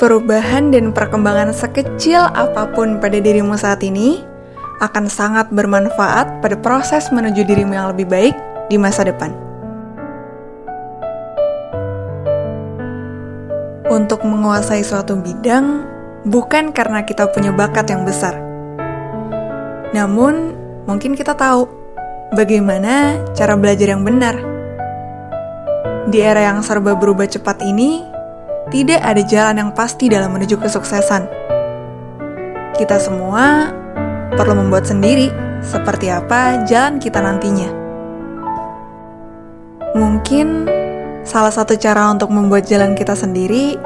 Perubahan dan perkembangan sekecil apa pun pada dirimu saat ini akan sangat bermanfaat pada proses menuju dirimu yang lebih baik di masa depan. Untuk menguasai suatu bidang bukan karena kita punya bakat yang besar. Namun, mungkin kita tahu bagaimana cara belajar yang benar. Di era yang serba berubah cepat ini, tidak ada jalan yang pasti dalam menuju kesuksesan. Kita semua perlu membuat sendiri seperti apa jalan kita nantinya. Mungkin salah satu cara untuk membuat jalan kita sendiri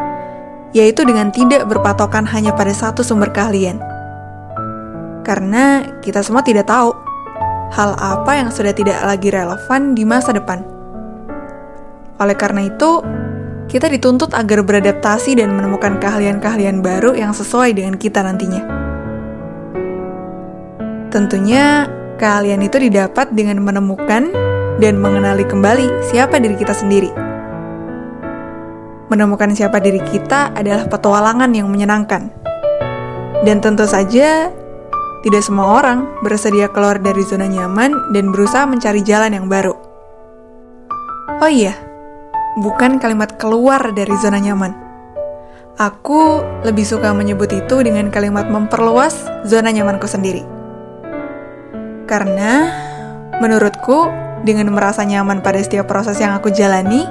yaitu dengan tidak berpatokan hanya pada satu sumber keahlian. Karena kita semua tidak tahu hal apa yang sudah tidak lagi relevan di masa depan. Oleh karena itu, kita dituntut agar beradaptasi dan menemukan keahlian-keahlian baru yang sesuai dengan kita nantinya. Tentunya, keahlian itu didapat dengan menemukan dan mengenali kembali siapa diri kita sendiri. Menemukan siapa diri kita adalah petualangan yang menyenangkan. Dan tentu saja, tidak semua orang bersedia keluar dari zona nyaman dan berusaha mencari jalan yang baru. Oh iya, bukan kalimat keluar dari zona nyaman. Aku lebih suka menyebut itu dengan kalimat memperluas zona nyamanku sendiri. Karena menurutku dengan merasa nyaman pada setiap proses yang aku jalani,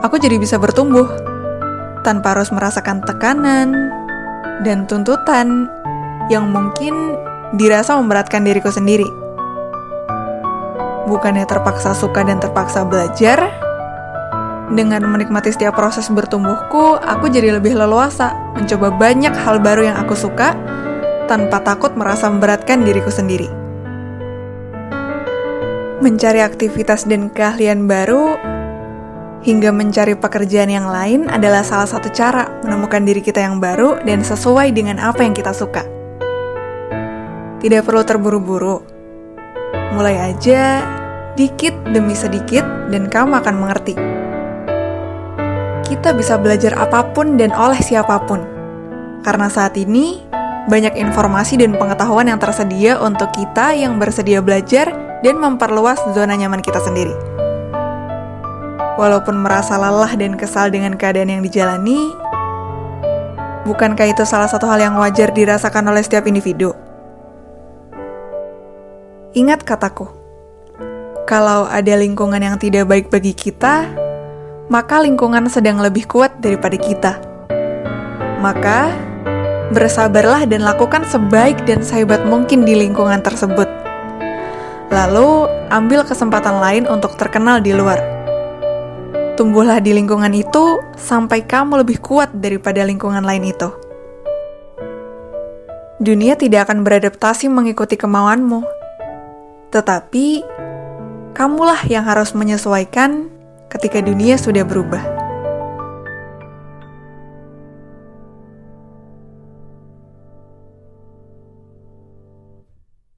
aku jadi bisa bertumbuh tanpa harus merasakan tekanan dan tuntutan yang mungkin dirasa memberatkan diriku sendiri. Bukannya terpaksa suka dan terpaksa belajar, dengan menikmati setiap proses bertumbuhku, aku jadi lebih leluasa mencoba banyak hal baru yang aku suka tanpa takut merasa memberatkan diriku sendiri. Mencari aktivitas dan keahlian baru hingga mencari pekerjaan yang lain adalah salah satu cara menemukan diri kita yang baru dan sesuai dengan apa yang kita suka. Tidak perlu terburu-buru. Mulai aja dikit demi sedikit dan kamu akan mengerti kita bisa belajar apa pun dan oleh siapa pun. Karena saat ini, banyak informasi dan pengetahuan yang tersedia untuk kita yang bersedia belajar dan memperluas zona nyaman kita sendiri. Walaupun merasa lelah dan kesal dengan keadaan yang dijalani, bukankah itu salah satu hal yang wajar dirasakan oleh setiap individu? Ingat kataku, kalau ada lingkungan yang tidak baik bagi kita, maka lingkungan sedang lebih kuat daripada kita. Maka, bersabarlah dan lakukan sebaik dan sehebat mungkin di lingkungan tersebut. Lalu, ambil kesempatan lain untuk terkenal di luar. Tumbuhlah di lingkungan itu sampai kamu lebih kuat daripada lingkungan lain itu. Dunia tidak akan beradaptasi mengikuti kemauanmu, tetapi kamulah yang harus menyesuaikan ketika dunia sudah berubah.